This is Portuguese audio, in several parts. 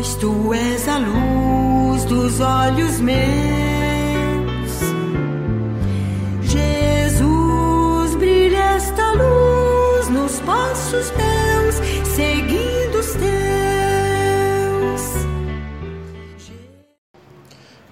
Jesus, tu és a luz dos olhos meus. Jesus, brilha esta luz nos passos meus, seguindo os teus.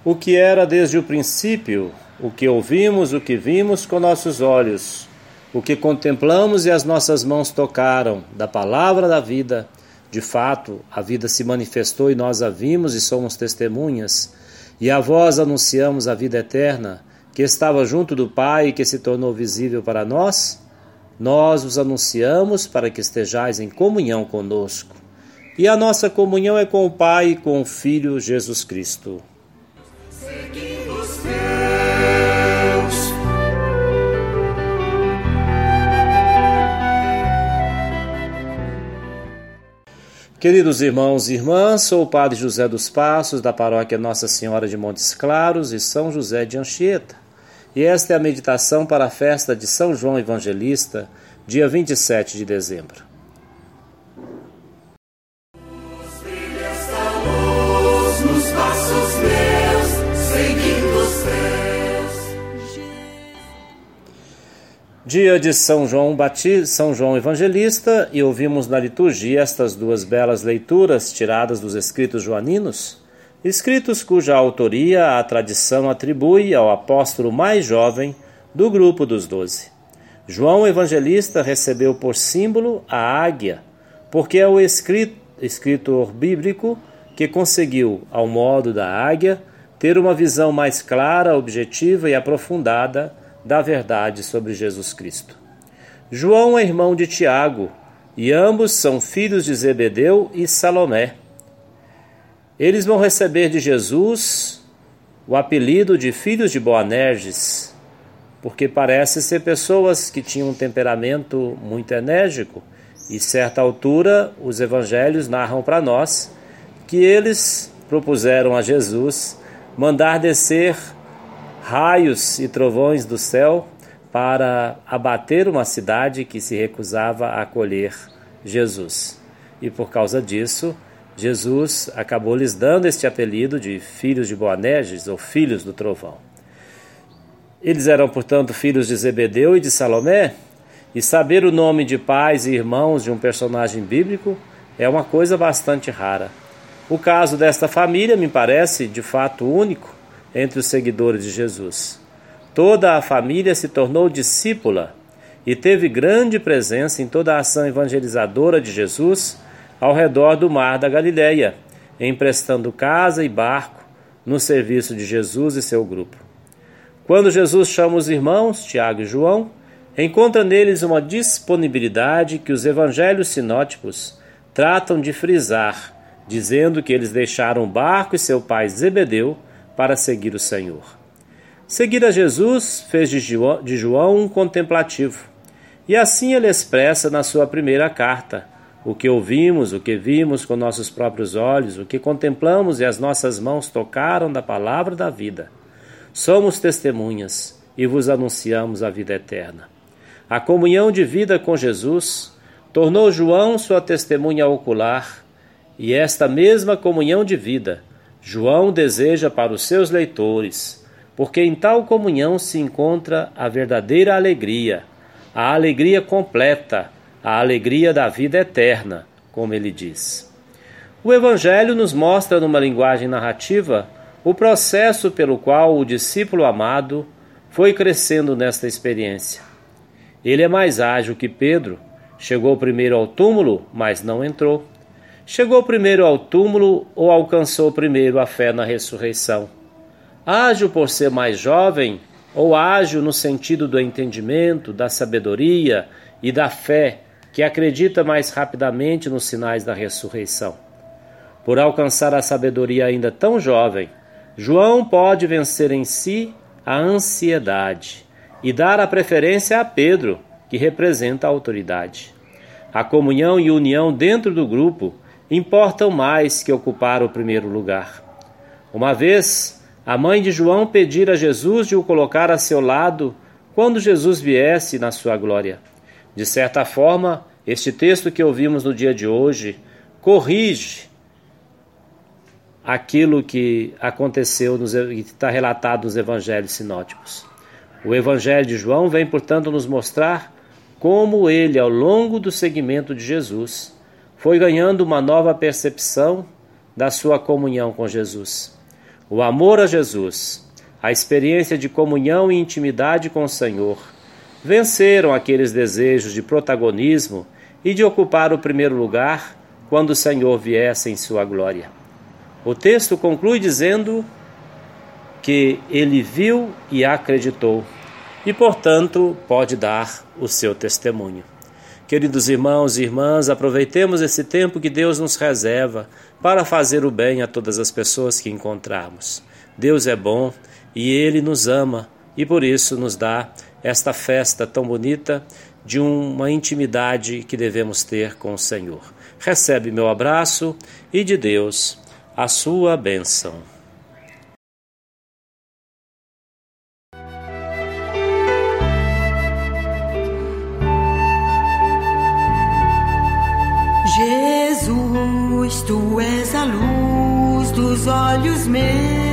O que era desde o princípio, o que ouvimos, o que vimos com nossos olhos, o que contemplamos e as nossas mãos tocaram da palavra da vida de fato, a vida se manifestou e nós a vimos e somos testemunhas, e a vós anunciamos a vida eterna, que estava junto do Pai e que se tornou visível para nós. Nós os anunciamos para que estejais em comunhão conosco. E a nossa comunhão é com o Pai e com o Filho Jesus Cristo. Queridos irmãos e irmãs, sou o Padre José dos Passos, da paróquia Nossa Senhora de Montes Claros e São José de Anchieta. E esta é a meditação para a festa de São João Evangelista, dia 27 de dezembro. Dia de São João Batista, São João Evangelista, e ouvimos na liturgia estas duas belas leituras tiradas dos escritos joaninos, escritos cuja autoria a tradição atribui ao apóstolo mais jovem do grupo dos doze. João Evangelista recebeu por símbolo a águia, porque é o escritor bíblico que conseguiu, ao modo da águia, ter uma visão mais clara, objetiva e aprofundada da verdade sobre Jesus Cristo. João é irmão de Tiago, e ambos são filhos de Zebedeu e Salomé. Eles vão receber de Jesus o apelido de filhos de Boanerges, porque parece ser pessoas que tinham um temperamento muito enérgico, e certa altura os evangelhos narram para nós que eles propuseram a Jesus mandar descer raios e trovões do céu para abater uma cidade que se recusava a acolher Jesus. E por causa disso, Jesus acabou lhes dando este apelido de filhos de Boanerges ou filhos do trovão. Eles eram, portanto, filhos de Zebedeu e de Salomé, e saber o nome de pais e irmãos de um personagem bíblico é uma coisa bastante rara. O caso desta família me parece de fato único, entre os seguidores de Jesus. Toda a família se tornou discípula e teve grande presença em toda a ação evangelizadora de Jesus ao redor do mar da Galileia, emprestando casa e barco no serviço de Jesus e seu grupo. Quando Jesus chama os irmãos, Tiago e João, encontra neles uma disponibilidade que os evangelhos sinóticos tratam de frisar, dizendo que eles deixaram o barco e seu pai Zebedeu para seguir o Senhor. Seguir a Jesus fez de João um contemplativo, e assim ele expressa na sua primeira carta o que ouvimos, o que vimos com nossos próprios olhos, o que contemplamos e as nossas mãos tocaram da palavra da vida. Somos testemunhas e vos anunciamos a vida eterna. A comunhão de vida com Jesus tornou João sua testemunha ocular, e esta mesma comunhão de vida João deseja para os seus leitores, porque em tal comunhão se encontra a verdadeira alegria, a alegria completa, a alegria da vida eterna, como ele diz. O Evangelho nos mostra, numa linguagem narrativa, o processo pelo qual o discípulo amado foi crescendo nesta experiência. Ele é mais ágil que Pedro, chegou primeiro ao túmulo, mas não entrou. Chegou primeiro ao túmulo ou alcançou primeiro a fé na ressurreição? Ágil por ser mais jovem ou ágil no sentido do entendimento, da sabedoria e da fé, que acredita mais rapidamente nos sinais da ressurreição? Por alcançar a sabedoria ainda tão jovem, João pode vencer em si a ansiedade e dar a preferência a Pedro, que representa a autoridade. A comunhão e união dentro do grupo importam mais que ocupar o primeiro lugar. Uma vez, a mãe de João pedira a Jesus de o colocar a seu lado quando Jesus viesse na sua glória. De certa forma, este texto que ouvimos no dia de hoje corrige aquilo que aconteceu, nos, que está relatado nos evangelhos sinóticos. O evangelho de João vem, portanto, nos mostrar como ele, ao longo do seguimento de Jesus, foi ganhando uma nova percepção da sua comunhão com Jesus. O amor a Jesus, a experiência de comunhão e intimidade com o Senhor, venceram aqueles desejos de protagonismo e de ocupar o primeiro lugar quando o Senhor viesse em sua glória. O texto conclui dizendo que ele viu e acreditou e, portanto, pode dar o seu testemunho. Queridos irmãos e irmãs, aproveitemos esse tempo que Deus nos reserva para fazer o bem a todas as pessoas que encontrarmos. Deus é bom e Ele nos ama e por isso nos dá esta festa tão bonita de uma intimidade que devemos ter com o Senhor. Recebe meu abraço e de Deus a sua bênção. Dos olhos meus.